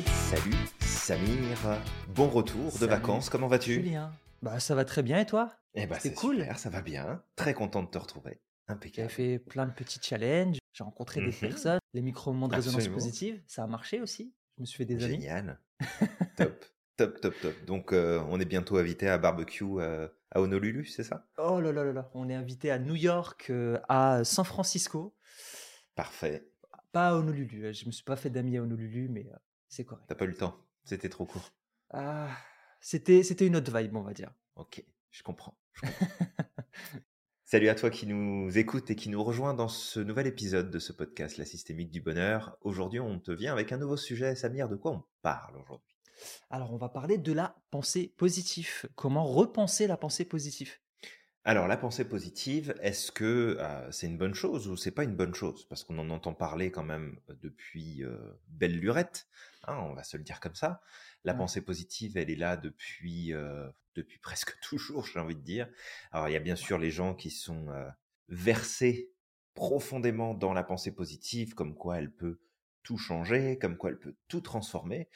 salut Samir, bon retour de vacances, comment vas-tu Julien. Bah ça va très bien et toi? Eh C'était c'est cool. super, ça va bien, très content de te retrouver, impeccable. fait plein de petits challenges, j'ai rencontré des Mhm. personnes, les micro-moments de résonance positive, ça a marché aussi. Je me suis fait des amis. Génial, top, top, top, top. Donc euh, on est bientôt invité à barbecue euh, à Honolulu, c'est ça? Oh là là là là, on est invité à New York, euh, à San Francisco, Parfait, pas à Honolulu. Je me suis pas fait d'amis à Honolulu, mais c'est correct. t'as pas eu le temps, c'était trop court. Ah, c'était c'était une autre vibe, on va dire. Ok, je comprends. je comprends. Salut à toi qui nous écoute et qui nous rejoint dans ce nouvel épisode de ce podcast, La Systémique du Bonheur. Aujourd'hui, on te vient avec un nouveau sujet. Samir, de quoi on parle aujourd'hui? Alors on va parler de la pensée positive. Comment repenser la pensée positive? Alors, la pensée positive, est-ce que euh, c'est une bonne chose ou c'est pas une bonne chose? Parce qu'on en entend parler quand même depuis euh, belle lurette, hein, on va se le dire comme ça. La Ouais. pensée positive, elle est là depuis, euh, depuis presque toujours, j'ai envie de dire. Alors, il y a bien sûr les gens qui sont euh, versés profondément dans la pensée positive, comme quoi elle peut tout changer, comme quoi elle peut tout transformer.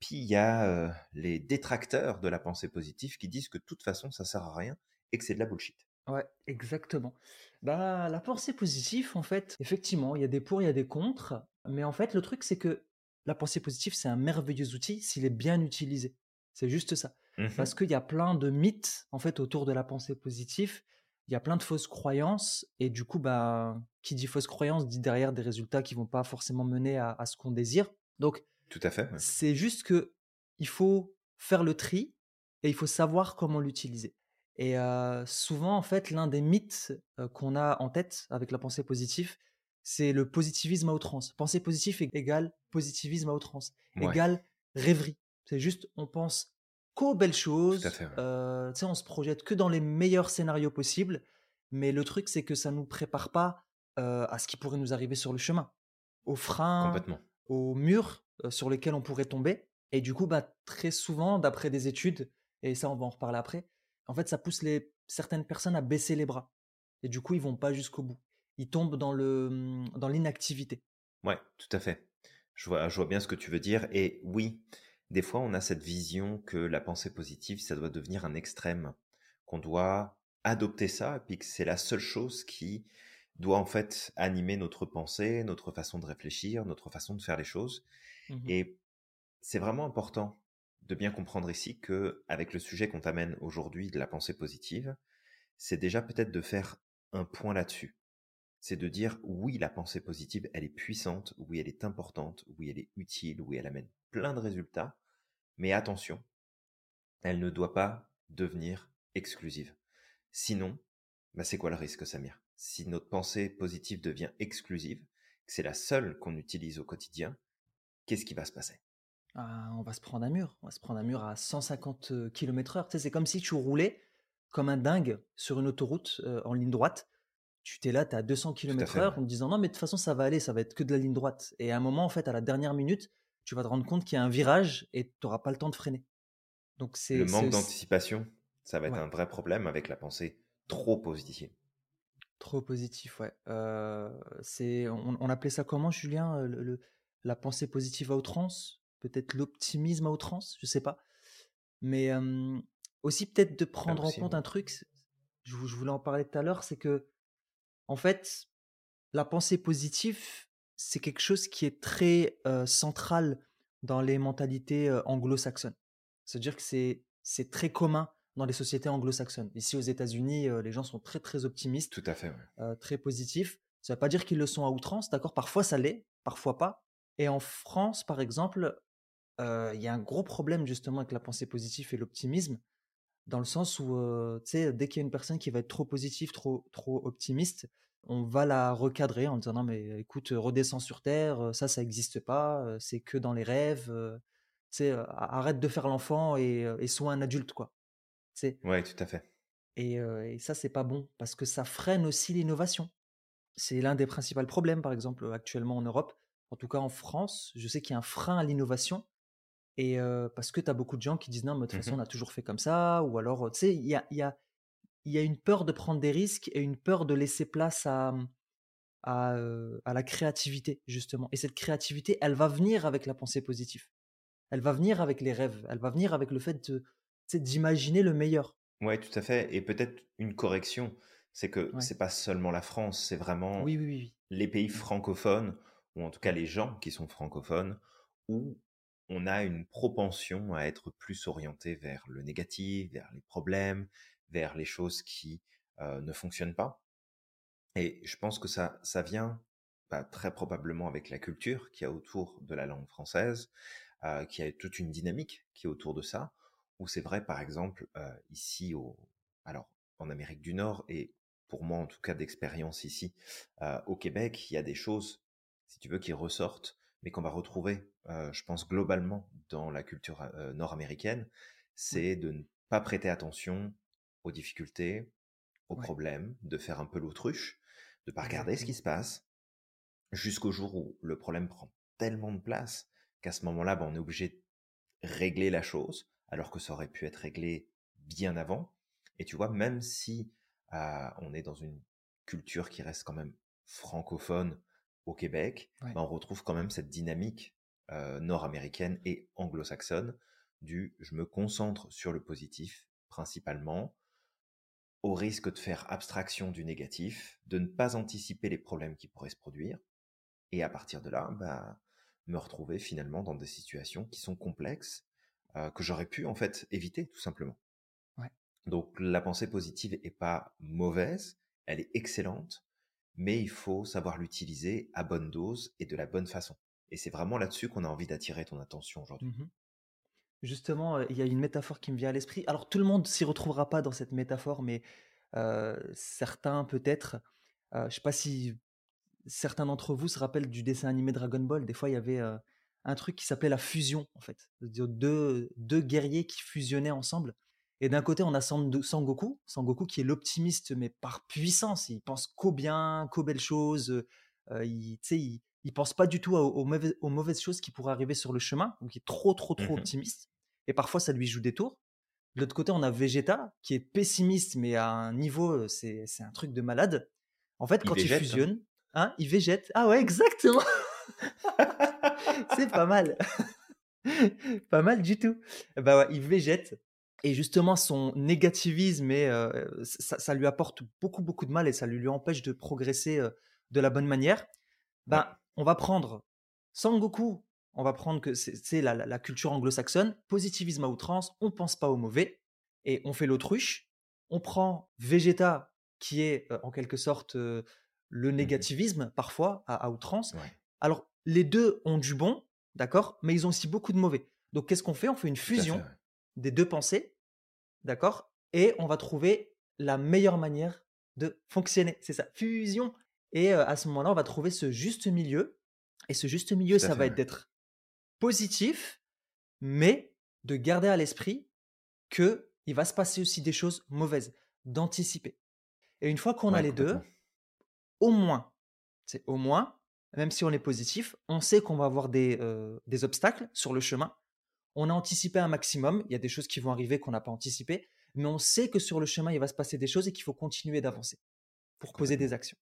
Puis il y a euh, les détracteurs de la pensée positive qui disent que de toute façon, ça sert à rien et que c'est de la bullshit. Ouais, exactement. Bah, la pensée positive, en fait, effectivement, il y a des pour, il y a des contre. Mais en fait, le truc, c'est que la pensée positive, c'est un merveilleux outil s'il est bien utilisé. C'est juste ça. Mhm. Parce qu'il y a plein de mythes, en fait, autour de la pensée positive. Il y a plein de fausses croyances. Et du coup, bah, qui dit fausse croyance dit derrière des résultats qui vont pas forcément mener à, à ce qu'on désire. Donc, Tout à fait. ouais. c'est juste que il faut faire le tri et il faut savoir comment l'utiliser. Et euh, souvent, en fait, l'un des mythes euh, qu'on a en tête avec la pensée positive, c'est le positivisme à outrance. Pensée positive égale positivisme à outrance, Ouais, égale rêverie. C'est juste, on pense qu'aux belles tout à choses, euh, on se projette que dans les meilleurs scénarios possibles, mais le truc, c'est que ça nous prépare pas à ce qui pourrait nous arriver sur le chemin, aux freins, aux murs sur lesquels on pourrait tomber. Et du coup, bah, très souvent, d'après des études, et ça on va en reparler après, en fait, ça pousse les, certaines personnes à baisser les bras. Et du coup, ils vont pas jusqu'au bout. Ils tombent dans le dans l'inactivité. Ouais, tout à fait. Je vois, je vois bien ce que tu veux dire. Et oui, des fois, on a cette vision que la pensée positive, ça doit devenir un extrême, qu'on doit adopter ça, et puis que c'est la seule chose qui doit en fait animer notre pensée, notre façon de réfléchir, notre façon de faire les choses. Mhm. Et c'est vraiment important de bien comprendre ici que, avec le sujet qu'on t'amène aujourd'hui de la pensée positive, c'est déjà peut-être de faire un point là-dessus. C'est de dire oui, la pensée positive, elle est puissante, oui, elle est importante, oui, elle est utile, oui, elle amène plein de résultats, mais attention, elle ne doit pas devenir exclusive. Sinon, bah c'est quoi le risque, Samir? Si notre pensée positive devient exclusive, que c'est la seule qu'on utilise au quotidien, qu'est-ce qui va se passer? Ah, on va se prendre un mur. On va se prendre un mur à 150 km/h. Tu sais, c'est comme si tu roulais comme un dingue sur une autoroute euh, en ligne droite. Tu t'es là, tu es à 200 Tout à fait, km/h en te disant non, mais de toute façon, ça va aller, ça va être que de la ligne droite. Et à un moment, en fait, à la dernière minute, tu vas te rendre compte qu'il y a un virage et tu n'auras pas le temps de freiner. Donc, Le c'est. c'est manque d'anticipation, ça va être Ouais, un vrai problème avec la pensée trop positive. trop positif, ouais. Euh, c'est, on, on appelait ça comment, Julien euh, le, le- La pensée positive à outrance? Peut-être l'optimisme à outrance Je sais pas. Mais euh, aussi, peut-être de prendre en compte un truc, je, vou- je voulais en parler tout à l'heure, c'est que, en fait, la pensée positive, c'est quelque chose qui est très euh, central dans les mentalités euh, anglo-saxonnes. C'est-à-dire que c'est très commun dans les sociétés anglo-saxonnes. Ici aux États-Unis, les gens sont très très optimistes, Tout à fait, ouais. très positifs. Ça ne veut pas dire qu'ils le sont à outrance, d'accord Parfois ça l'est, parfois pas. Et en France, par exemple, il y a un gros problème justement avec la pensée positive et l'optimisme, dans le sens où, tu sais, dès qu'il y a une personne qui va être trop positive, trop, trop optimiste, on va la recadrer en disant non mais écoute, redescends sur terre, ça, ça n'existe pas, c'est que dans les rêves, tu sais, euh, arrête de faire l'enfant et, et sois un adulte, quoi. Sais? Ouais, tout à fait. Et, et ça, c'est pas bon parce que ça freine aussi l'innovation. C'est l'un des principaux problèmes, par exemple, actuellement en Europe. En tout cas, en France, je sais qu'il y a un frein à l'innovation. Et euh, parce que tu as beaucoup de gens qui disent non, mais de toute façon, Mhm. on a toujours fait comme ça. Ou alors, tu sais, il y a, y, a, y a une peur de prendre des risques et une peur de laisser place à, à, euh, à la créativité, justement. Et cette créativité, elle va venir avec la pensée positive. Elle va venir avec les rêves, elle va venir avec le fait d'imaginer le meilleur. Ouais, tout à fait. Et peut-être une correction, c'est que c'est pas seulement la France, c'est vraiment oui, oui, oui. les pays francophones, ou en tout cas les gens qui sont francophones, où on a une propension à être plus orienté vers le négatif, vers les problèmes, vers les choses qui euh, ne fonctionnent pas. Et je pense que ça, ça vient bah, très probablement avec la culture qui a autour de la langue française, euh, qui a toute une dynamique qui est autour de ça, où c'est vrai, par exemple, euh, ici, au, alors en Amérique du Nord, et pour moi en tout cas d'expérience ici, au Québec, il y a des choses, si tu veux, qui ressortent, mais qu'on va retrouver, je pense, globalement dans la culture nord-américaine, c'est de ne pas prêter attention aux difficultés, aux problèmes, de faire un peu l'autruche, de pas regarder ce qui se passe, jusqu'au jour où le problème prend tellement de place qu'à ce moment-là, ben, on est obligé de régler la chose, alors que ça aurait pu être réglé bien avant. Et tu vois, même si on est dans une culture qui reste quand même francophone au Québec, ben, on retrouve quand même cette dynamique nord-américaine et anglo-saxonne du je me concentre sur le positif principalement, au risque de faire abstraction du négatif, de ne pas anticiper les problèmes qui pourraient se produire, et à partir de là, bah, me retrouver finalement dans des situations qui sont complexes, euh, que j'aurais pu en fait éviter tout simplement. Donc la pensée positive est pas mauvaise, elle est excellente, mais il faut savoir l'utiliser à bonne dose et de la bonne façon. Et c'est vraiment là-dessus qu'on a envie d'attirer ton attention aujourd'hui. Mmh Justement, il y a une métaphore qui me vient à l'esprit. Alors tout le monde s'y retrouvera pas dans cette métaphore, mais certains peut-être. je ne sais pas si certains d'entre vous se rappellent du dessin animé Dragon Ball. Des fois, il y avait un truc qui s'appelait la fusion, en fait. Deux guerriers qui fusionnaient ensemble. Et d'un côté, on a Sangoku, Sangoku qui est l'optimiste, mais par puissance. Il pense qu'au bien, qu'aux belles choses. il, il, il pense pas du tout aux, mauvaises, choses qui pourraient arriver sur le chemin, donc il est trop, trop, trop mmh optimiste et parfois ça lui joue des tours. De l'autre côté, on a Vegeta qui est pessimiste, mais à un niveau, c'est un truc de malade. En fait, quand il, hein. fusionne, hein, il végète. Ah ouais, exactement. c'est pas mal. pas mal du tout. Bah ouais, il végète. Et justement, son négativisme, et, ça, lui apporte beaucoup, beaucoup de mal et ça lui, lui empêche de progresser de la bonne manière. Ben, on va prendre Sangoku on va prendre que c'est la, culture anglo-saxonne, positivisme à outrance, on pense pas au mauvais et on fait l'autruche. On prend Vegeta, qui est euh, en quelque sorte euh, le mmh négativisme parfois à, outrance. Alors les deux ont du bon, d'accord, mais ils ont aussi beaucoup de mauvais. Donc qu'est-ce qu'on fait? On fait une fusion des deux pensées, d'accord, et on va trouver la meilleure manière de fonctionner. C'est ça, fusion. Et euh, à ce moment-là, on va trouver ce juste milieu. Et ce juste milieu, ça va être d'être positif, mais de garder à l'esprit que il va se passer aussi des choses mauvaises, d'anticiper. Et une fois qu'on a les deux, au moins, c'est au moins, même si on est positif, on sait qu'on va avoir des, euh, des obstacles sur le chemin. On a anticipé un maximum. Il y a des choses qui vont arriver qu'on n'a pas anticipées, mais on sait que sur le chemin, il va se passer des choses et qu'il faut continuer d'avancer pour poser des actions.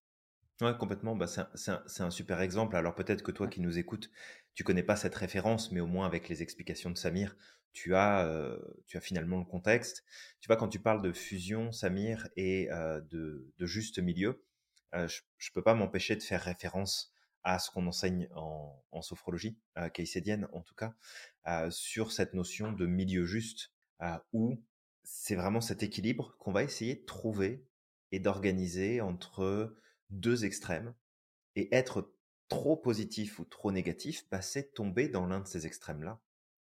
Ouais, complètement. Bah, c'est un, super exemple. Alors peut-être que toi qui nous écoutes, tu connais pas cette référence, mais au moins avec les explications de Samir, tu as, euh, tu as finalement le contexte. Tu vois, quand tu parles de fusion, Samir, et euh, de, juste milieu, euh, je, ne peux pas m'empêcher de faire référence à ce qu'on enseigne en, en sophrologie, euh, en tout cas, sur cette notion de milieu juste, où c'est vraiment cet équilibre qu'on va essayer de trouver et d'organiser entre deux extrêmes. Et être trop positif ou trop négatif, bah, c'est tomber dans l'un de ces extrêmes-là.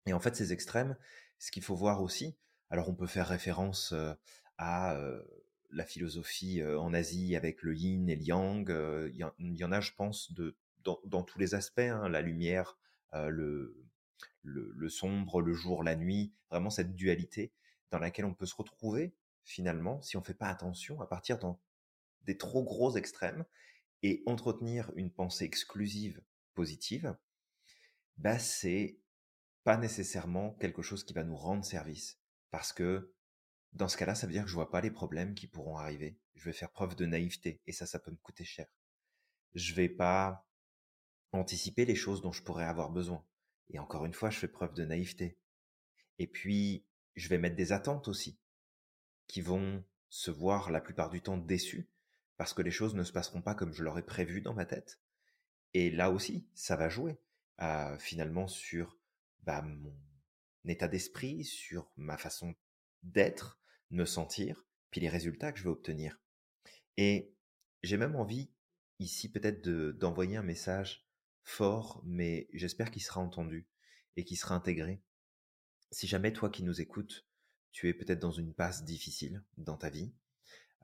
Et en fait, ces extrêmes, ce qu'il faut voir aussi, alors on peut faire référence à la philosophie en Asie avec le yin et le yang. Il y, en a, je pense, de, dans, tous les aspects, hein, la lumière, le, le, sombre, le jour, la nuit, vraiment cette dualité dans laquelle on peut se retrouver finalement si on ne fait pas attention à partir dans des trop gros extrêmes et entretenir une pensée exclusive positive, bah c'est pas nécessairement quelque chose qui va nous rendre service parce que dans ce cas-là, ça veut dire que je vois pas les problèmes qui pourront arriver. Je vais faire preuve de naïveté et ça, ça peut me coûter cher. Je vais pas anticiper les choses dont je pourrais avoir besoin. Et encore une fois, je fais preuve de naïveté. Et puis, je vais mettre des attentes aussi, qui vont se voir la plupart du temps déçus, parce que les choses ne se passeront pas comme je l'aurais prévu dans ma tête. Et là aussi, ça va jouer euh, finalement sur bah, mon état d'esprit, sur ma façon d'être, me sentir, puis les résultats que je vais obtenir. Et j'ai même envie ici peut-être d'envoyer un message fort, mais j'espère qu'il sera entendu et qu'il sera intégré. Si jamais toi qui nous écoutes, tu es peut-être dans une passe difficile dans ta vie,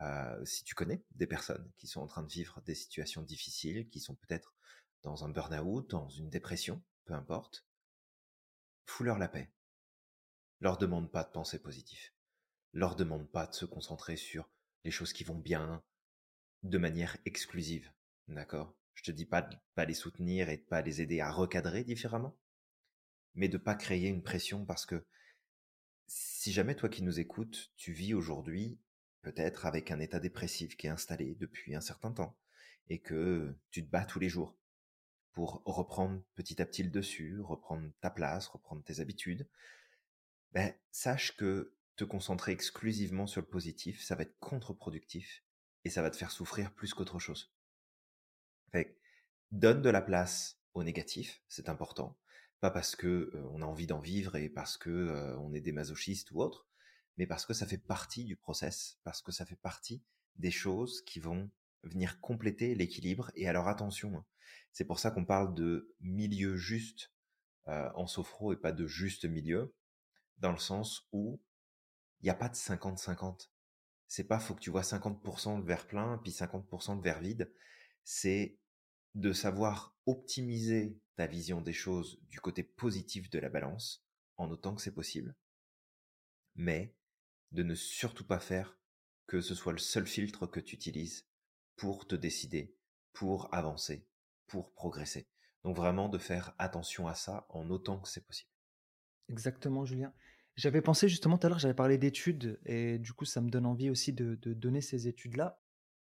euh, si tu connais des personnes qui sont en train de vivre des situations difficiles, qui sont peut-être dans un burn-out, dans une dépression, peu importe, fous-leur la paix. Leur demande pas de penser positif. Leur demande pas de se concentrer sur les choses qui vont bien de manière exclusive. D'accord? Je te dis pas de pas les soutenir et de pas les aider à recadrer différemment, mais de pas créer une pression parce que si jamais toi qui nous écoutes, tu vis aujourd'hui peut-être avec un état dépressif qui est installé depuis un certain temps et que tu te bats tous les jours pour reprendre petit à petit le dessus, reprendre ta place, reprendre tes habitudes, ben, sache que te concentrer exclusivement sur le positif, ça va être contre-productif et ça va te faire souffrir plus qu'autre chose. Donne de la place au négatif, c'est important. Pas parce que on a envie d'en vivre et parce que on est des masochistes ou autres, mais parce que ça fait partie du process, parce que ça fait partie des choses qui vont venir compléter l'équilibre. Et alors attention, hein, c'est pour ça qu'on parle de milieu juste en sophro et pas de juste milieu, dans le sens où il n'y a pas de 50-50. C'est pas faut que tu vois 50% de verre plein puis 50% de verre vide. C'est de savoir optimiser ta vision des choses du côté positif de la balance en autant que c'est possible. Mais de ne surtout pas faire que ce soit le seul filtre que tu utilises pour te décider, pour avancer, pour progresser. Donc vraiment de faire attention à ça en autant que c'est possible. Exactement, Julien. J'avais pensé justement tout à l'heure, j'avais parlé d'études et du coup ça me donne envie aussi de, donner ces études-là.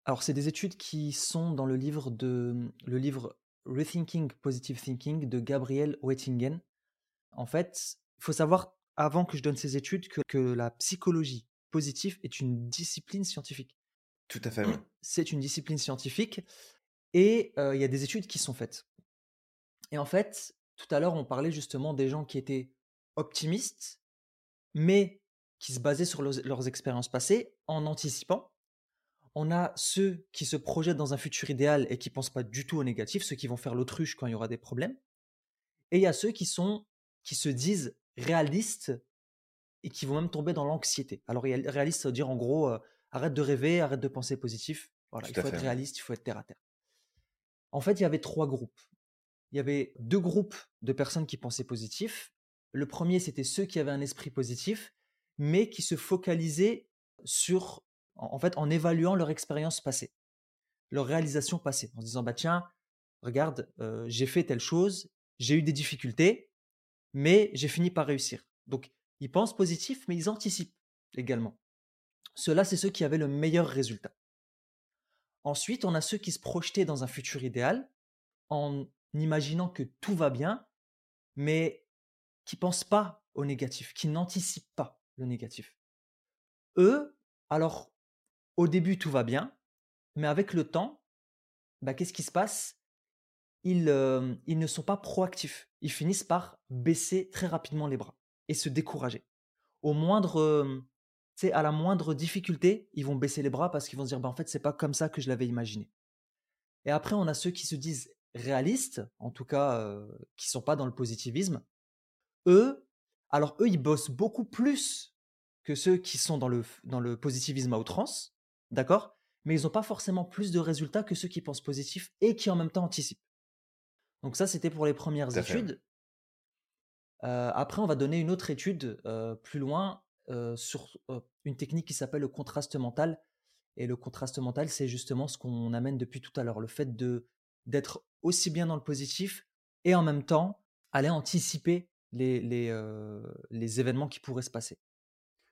Alors c'est des études qui sont dans le livre de le livre Rethinking Positive Thinking de Gabriel Wettingen. En fait, il faut savoir avant que je donne ces études que, la psychologie positive est une discipline scientifique. Tout à fait. C'est une discipline scientifique et euh, il y a des études qui sont faites. Et en fait, tout à l'heure, on parlait justement des gens qui étaient optimistes mais qui se basaient sur leurs expériences passées en anticipant. On a ceux qui se projettent dans un futur idéal et qui pensent pas du tout au négatif, ceux qui vont faire l'autruche quand il y aura des problèmes. Et il y a ceux qui sont qui se disent réalistes et qui vont même tomber dans l'anxiété. Alors réaliste, ça veut dire en gros euh, arrête de rêver, arrête de penser positif. Voilà, il faut être réaliste, il faut être terre à terre. En fait, il y avait trois groupes. Il y avait deux groupes de personnes qui pensaient positif le premier, c'était ceux qui avaient un esprit positif, mais qui se focalisaient sur, en fait, en évaluant leur expérience passée, leur réalisation passée, en se disant, bah tiens, regarde, euh, j'ai fait telle chose, j'ai eu des difficultés, mais j'ai fini par réussir. Donc, ils pensent positif, mais ils anticipent également. Ceux-là, c'est ceux qui avaient le meilleur résultat. Ensuite, on a ceux qui se projetaient dans un futur idéal en imaginant que tout va bien, mais qui pensent pas au négatif, qui n'anticipent pas le négatif. Eux, alors, au début, tout va bien, mais avec le temps, bah, qu'est-ce qui se passe? Ils, euh, ils ne sont pas proactifs. Ils finissent par baisser très rapidement les bras et se décourager. Au moindre, c'est à la moindre difficulté, ils vont baisser les bras parce qu'ils vont se dire, bah, en fait, c'est pas comme ça que je l'avais imaginé. Et après, on a ceux qui se disent réalistes, en tout cas, euh, qui sont pas dans le positivisme, eux, alors eux, ils bossent beaucoup plus que ceux qui sont dans le, dans le positivisme à outrance, d'accord? Mais ils n'ont pas forcément plus de résultats que ceux qui pensent positif et qui en même temps anticipent. Donc ça, c'était pour les premières études. Euh, après, on va donner une autre étude euh, plus loin euh, sur une technique qui s'appelle le contraste mental. Et le contraste mental, c'est justement ce qu'on amène depuis tout à l'heure, le fait de d'être aussi bien dans le positif et en même temps aller anticiper les, les, les événements qui pourraient se passer.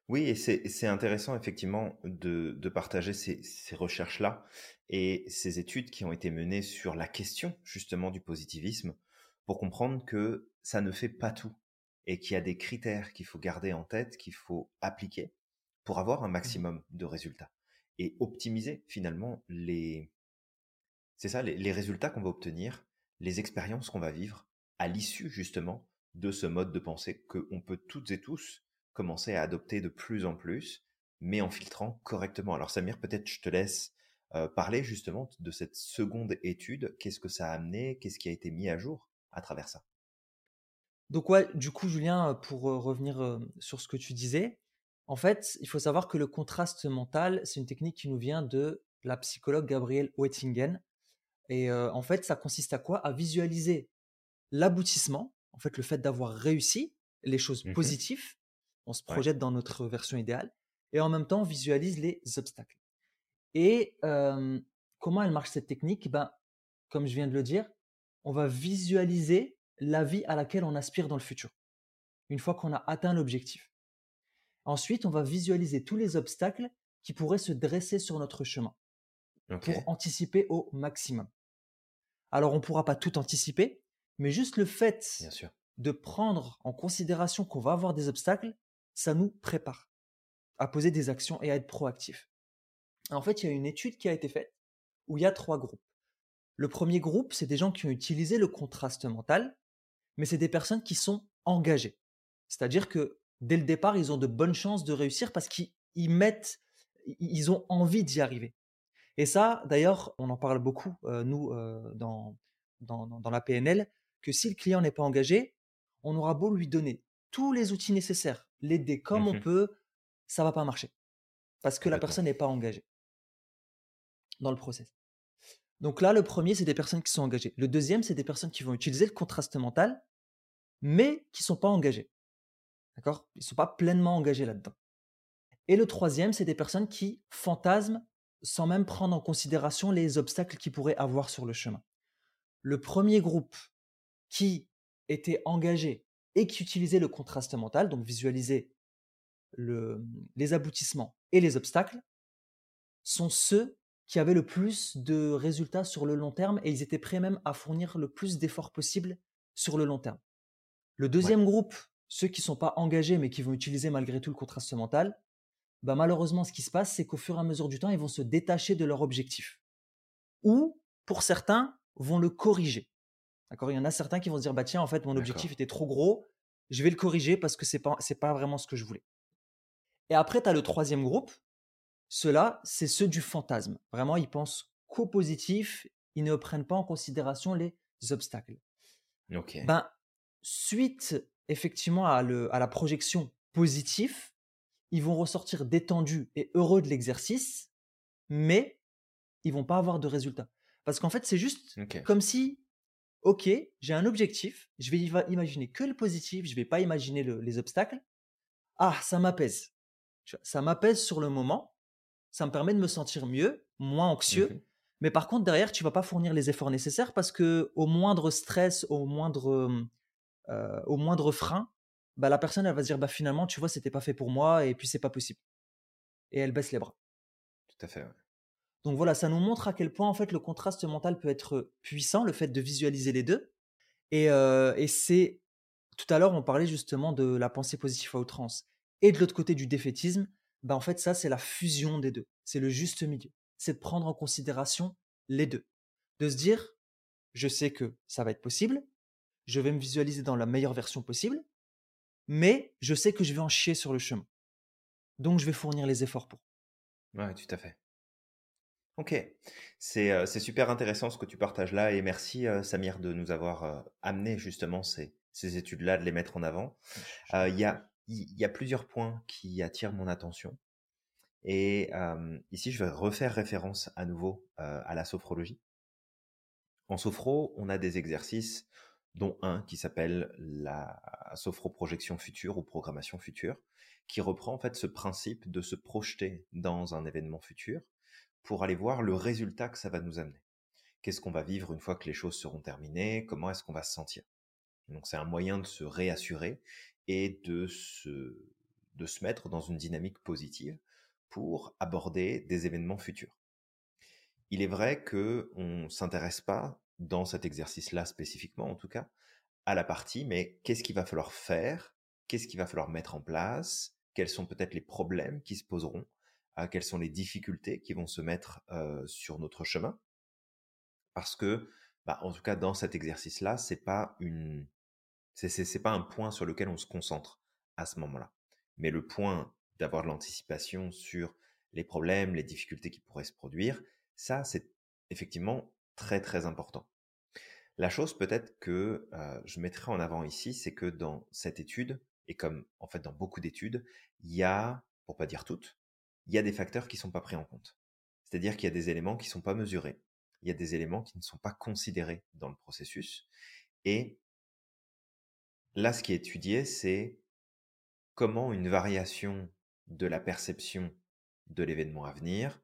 Oui, et c'est intéressant effectivement de, de partager ces, ces recherches-là et ces études qui ont été menées sur la question justement du positivisme pour comprendre que ça ne fait pas tout et qu'il y a des critères qu'il faut garder en tête, qu'il faut appliquer pour avoir un mmh. maximum de résultats et optimiser finalement les, c'est ça, les, résultats qu'on va obtenir, les expériences qu'on va vivre à l'issue justement de ce mode de pensée qu'on peut toutes et tous commencer à adopter de plus en plus, mais en filtrant correctement. Alors Samir, peut-être je te laisse euh, parler justement de cette seconde étude. Qu'est-ce que ça a amené? Qu'est-ce qui a été mis à jour à travers ça? Donc ouais, du coup Julien, pour euh, revenir euh, sur ce que tu disais, en fait, il faut savoir que le contraste mental, c'est une technique qui nous vient de la psychologue Gabrielle Oettingen. Et en fait, ça consiste à quoi? À visualiser l'aboutissement, en fait, le fait d'avoir réussi, les choses mmh positives. On se projette dans notre version idéale. Et en même temps, on visualise les obstacles. Et comment elle marche cette technique? Ben, Comme je viens de le dire, on va visualiser la vie à laquelle on aspire dans le futur, une fois qu'on a atteint l'objectif. Ensuite, on va visualiser tous les obstacles qui pourraient se dresser sur notre chemin pour anticiper au maximum. Alors, on ne pourra pas tout anticiper, mais juste le fait de prendre en considération qu'on va avoir des obstacles, ça nous prépare à poser des actions et à être proactif. En fait, il y a une étude qui a été faite où il y a trois groupes. Le premier groupe, c'est des gens qui ont utilisé le contraste mental, mais c'est des personnes qui sont engagées. C'est-à-dire que dès le départ, ils ont de bonnes chances de réussir parce qu'ils mettent, ils ont envie d'y arriver. Et ça, d'ailleurs, on en parle beaucoup, euh, nous, euh, dans, dans, la PNL, que si le client n'est pas engagé, on aura beau lui donner tous les outils nécessaires, l'aider comme on mmh peut, ça va pas marcher. Parce que la personne n'est pas engagée dans le process. Donc là, le premier, c'est des personnes qui sont engagées. Le deuxième, c'est des personnes qui vont utiliser le contraste mental, mais qui ne sont pas engagées. D'accord? Ils ne sont pas pleinement engagés là-dedans. Et le troisième, c'est des personnes qui fantasment sans même prendre en considération les obstacles qu'ils pourraient avoir sur le chemin. Le premier groupe qui était engagé et qui utilisait le contraste mental, donc visualiser les aboutissements et les obstacles, sont ceux qui avaient le plus de résultats sur le long terme et ils étaient prêts même à fournir le plus d'efforts possible sur le long terme. Le deuxième groupe ceux qui ne sont pas engagés mais qui vont utiliser malgré tout le contraste mental, bah malheureusement, ce qui se passe, c'est qu'au fur et à mesure du temps, ils vont se détacher de leur objectif. Ou, pour certains, vont le corriger. D'accord? Il y en a certains qui vont se dire, bah tiens, en fait, mon objectif était trop gros, je vais le corriger parce que ce n'est pas, pas vraiment ce que je voulais. Et après, tu as le troisième groupe. Ceux-là, c'est ceux du fantasme. Vraiment, ils pensent qu'au positif, ils ne prennent pas en considération les obstacles. Ok. Ben, suite effectivement à, la projection positive, ils vont ressortir détendus et heureux de l'exercice, mais ils vont pas avoir de résultat. Parce qu'en fait, c'est juste comme si, ok, j'ai un objectif, je vais imaginer que le positif, je vais pas imaginer les obstacles. Ah, ça m'apaise. Ça m'apaise sur le moment, ça me permet de me sentir mieux, moins anxieux. Mmh mais par contre, derrière, tu vas pas fournir les efforts nécessaires parce que au moindre stress, au moindre euh, au moindre frein, bah, la personne, elle va se dire, bah, finalement, tu vois, c'était pas fait pour moi et puis c'est pas possible. Et elle baisse les bras. Tout à fait. Donc voilà, ça nous montre à quel point en fait le contraste mental peut être puissant, le fait de visualiser les deux. Et, c'est tout à l'heure on parlait justement de la pensée positive à outrance et de l'autre côté du défaitisme. Bah en fait ça c'est la fusion des deux, c'est le juste milieu, c'est de prendre en considération les deux, de se dire je sais que ça va être possible, je vais me visualiser dans la meilleure version possible, mais je sais que je vais en chier sur le chemin. Donc je vais fournir les efforts pour. Ouais, tout à fait. Ok, c'est super intéressant ce que tu partages là et merci Samir de nous avoir amené justement ces, ces études-là, de les mettre en avant. Il y, a, y a plusieurs points qui attirent mon attention. Et ici, je vais refaire référence à nouveau à la sophrologie. En sophro, on a des exercices dont un qui s'appelle la sophroprojection future ou programmation future, qui reprend en fait ce principe de se projeter dans un événement futur pour aller voir le résultat que ça va nous amener. Qu'est-ce qu'on va vivre une fois que les choses seront terminées? Comment est-ce qu'on va se sentir? Donc c'est un moyen de se réassurer et de se, mettre dans une dynamique positive pour aborder des événements futurs. Il est vrai que on s'intéresse pas dans cet exercice-là spécifiquement en tout cas, à la partie, mais qu'est-ce qu'il va falloir faire? Qu'est-ce qu'il va falloir mettre en place? Quels sont peut-être les problèmes qui se poseront euh, Quelles sont les difficultés qui vont se mettre euh, sur notre chemin Parce que, bah, en tout cas, dans cet exercice-là, c'est pas pas un point sur lequel on se concentre à ce moment-là. Mais le point d'avoir de l'anticipation sur les problèmes, les difficultés qui pourraient se produire, ça, c'est effectivement très très important. La chose peut-être que euh, je mettrai en avant ici, c'est que dans cette étude, et comme en fait dans beaucoup d'études, il y a, pour pas dire toutes, il y a des facteurs qui ne sont pas pris en compte. C'est-à-dire qu'il y a des éléments qui ne sont pas mesurés, il y a des éléments qui ne sont pas considérés dans le processus. Et là, ce qui est étudié, c'est comment une variation de la perception de l'événement à venir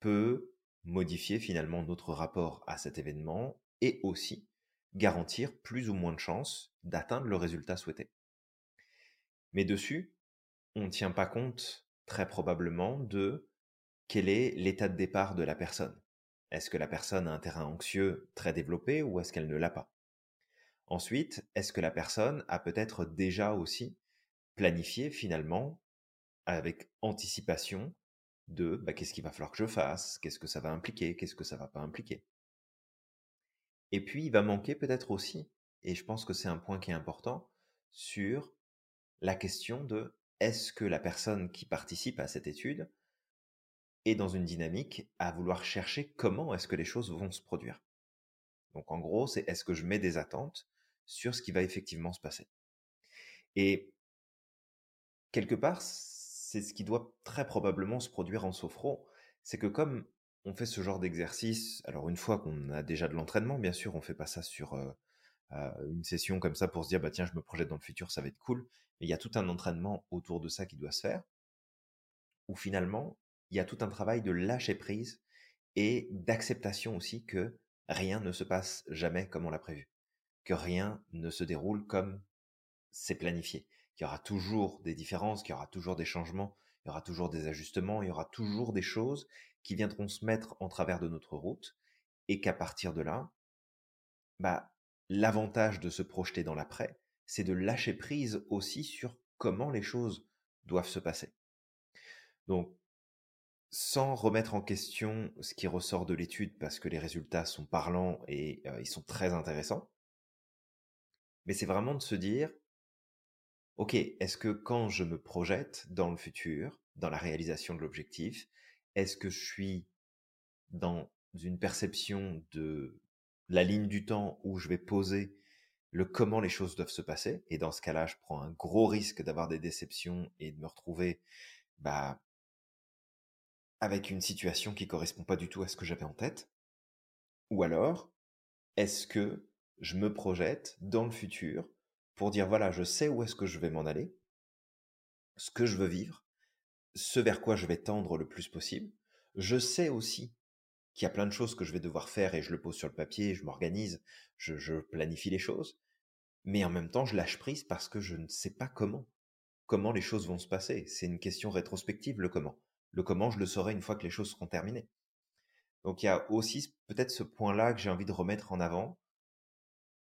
peut modifier finalement notre rapport à cet événement et aussi garantir plus ou moins de chances d'atteindre le résultat souhaité. Mais dessus, on ne tient pas compte très probablement de quel est l'état de départ de la personne? Est-ce que la personne a un terrain anxieux très développé ou est-ce qu'elle ne l'a pas? Ensuite, est-ce que la personne a peut-être déjà aussi planifié finalement avec anticipation de bah, qu'est-ce qu'il va falloir que je fasse, qu'est-ce que ça va impliquer, qu'est-ce que ça va pas impliquer? Et puis, il va manquer peut-être aussi, et je pense que c'est un point qui est important, sur la question de est-ce que la personne qui participe à cette étude est dans une dynamique à vouloir chercher comment est-ce que les choses vont se produire? Donc en gros, c'est est-ce que je mets des attentes sur ce qui va effectivement se passer? Et quelque part, c'est ce qui doit très probablement se produire en sophro, c'est que comme on fait ce genre d'exercice, alors une fois qu'on a déjà de l'entraînement, bien sûr, on fait pas ça sur euh, une session comme ça pour se dire bah tiens, je me projette dans le futur, ça va être cool. Mais il y a tout un entraînement autour de ça qui doit se faire, où finalement il y a tout un travail de lâcher prise et d'acceptation aussi que rien ne se passe jamais comme on l'a prévu, que rien ne se déroule comme c'est planifié, qu'il y aura toujours des différences, qu'il y aura toujours des changements, il y aura toujours des ajustements, il y aura toujours des choses qui viendront se mettre en travers de notre route et qu'à partir de là, bah, l'avantage de se projeter dans l'après, c'est de lâcher prise aussi sur comment les choses doivent se passer. Donc, sans remettre en question ce qui ressort de l'étude, parce que les résultats sont parlants et euh, ils sont très intéressants, mais c'est vraiment de se dire, ok, est-ce que quand je me projette dans le futur, dans la réalisation de l'objectif, est-ce que je suis dans une perception de la ligne du temps où je vais poser le comment les choses doivent se passer et dans ce cas-là, je prends un gros risque d'avoir des déceptions et de me retrouver bah avec une situation qui correspond pas du tout à ce que j'avais en tête Ou alors, est-ce que je me projette dans le futur pour dire voilà, je sais où est-ce que je vais m'en aller, ce que je veux vivre, ce vers quoi je vais tendre le plus possible. Je sais aussi qu'il y a plein de choses que je vais devoir faire et je le pose sur le papier, je m'organise, je, planifie les choses. Mais en même temps, je lâche prise parce que je ne sais pas comment. Comment les choses vont se passer. C'est une question rétrospective, le comment. Le comment, je le saurai une fois que les choses seront terminées. Donc il y a aussi peut-être ce point-là que j'ai envie de remettre en avant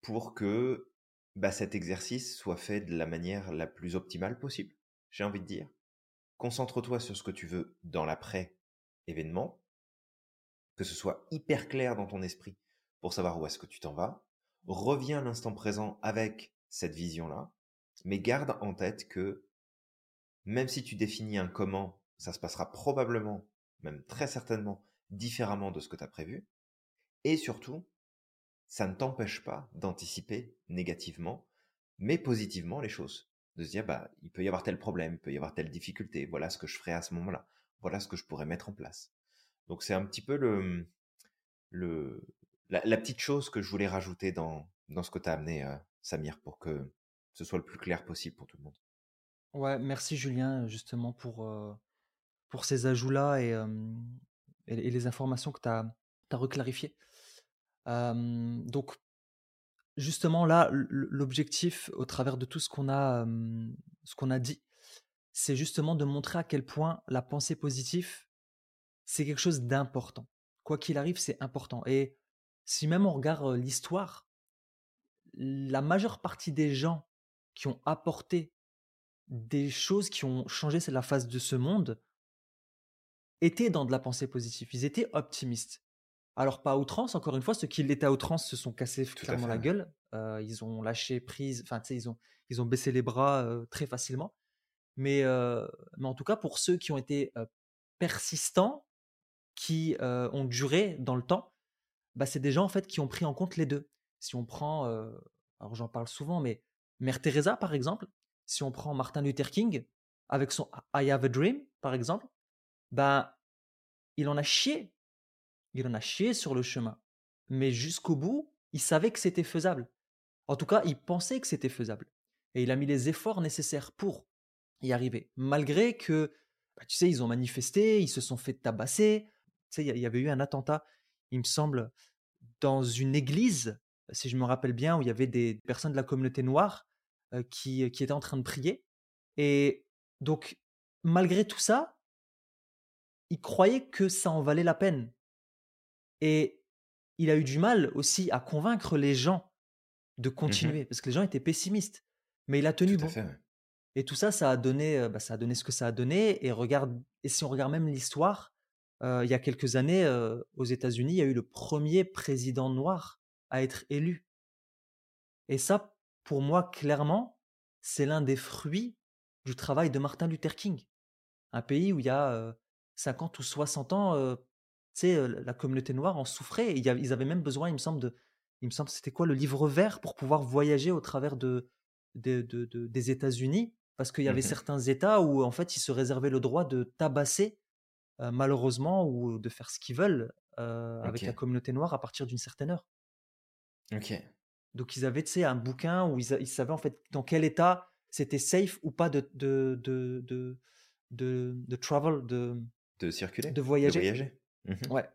pour que bah, cet exercice soit fait de la manière la plus optimale possible, j'ai envie de dire. Concentre-toi sur ce que tu veux dans l'après-événement, que ce soit hyper clair dans ton esprit pour savoir où est-ce que tu t'en vas. Reviens à l'instant présent avec cette vision-là, mais garde en tête que même si tu définis un comment, ça se passera probablement, même très certainement, différemment de ce que tu as prévu. Et surtout, ça ne t'empêche pas d'anticiper négativement, mais positivement les choses. De se dire, bah, il peut y avoir tel problème, il peut y avoir telle difficulté, voilà ce que je ferai à ce moment-là, voilà ce que je pourrais mettre en place. Donc c'est un petit peu le, le, la, petite chose que je voulais rajouter dans, dans ce que tu as amené, euh, Samir, pour que ce soit le plus clair possible pour tout le monde. Ouais, merci Julien, justement, pour, euh, pour ces ajouts-là et, et, les informations que tu as, as reclarifiées donc, justement, là, l'objectif, au travers de tout ce qu'on a, ce qu'on a dit, c'est justement de montrer à quel point la pensée positive, c'est quelque chose d'important. Quoi qu'il arrive, c'est important. Et si même on regarde l'histoire, la majeure partie des gens qui ont apporté des choses qui ont changé la face de ce monde étaient dans de la pensée positive. Ils étaient optimistes. Alors pas à outrance, encore une fois, ceux qui l'étaient à outrance se sont cassés clairement la gueule. Euh, ils ont lâché prise, enfin tu sais, ils ont, ils ont baissé les bras euh, très facilement. Mais, euh, mais en tout cas, pour ceux qui ont été persistants, qui ont duré dans le temps, bah, c'est des gens en fait qui ont pris en compte les deux. Si on prend, alors j'en parle souvent, mais Mère Teresa par exemple, si on prend Martin Luther King avec son I Have a Dream par exemple, ben il en a chié, il en a chié sur le chemin, mais jusqu'au bout, il savait que c'était faisable. En tout cas, il pensait que c'était faisable, et il a mis les efforts nécessaires pour y arriver, malgré que, bah, tu sais, ils ont manifesté, ils se sont fait tabasser. Sais, il y avait eu un attentat, il me semble, dans une église si je me rappelle bien, où il y avait des personnes de la communauté noire qui, qui étaient en train de prier. Et donc, malgré tout ça, il croyait que ça en valait la peine. Et il a eu du mal aussi à convaincre les gens de mmh continuer, parce que les gens étaient pessimistes. Mais il a tenu bon. Et tout ça, ça a donné, bah, ça a donné ce que ça a donné. Et regarde, et si on regarde même l'histoire, il y a quelques années, aux États-Unis, il y a eu le premier président noir à être élu. Et ça, pour moi, clairement, c'est l'un des fruits du travail de Martin Luther King. Un pays où il y a 50 ou 60 ans, la communauté noire en souffrait. ils avaient même besoin, il me semble, de, il me semble, c'était quoi le livre vert pour pouvoir voyager au travers de, des États-Unis, parce qu'il y avait mmh certains États où en fait ils se réservaient le droit de tabasser malheureusement ou de faire ce qu'ils veulent avec la communauté noire à partir d'une certaine heure. OK. Donc ils avaient, tu sais, un bouquin où ils, savaient en fait dans quel état c'était safe ou pas de de de de de, de travel, de De circuler, de de voyager. voyager. Mmh Ouais.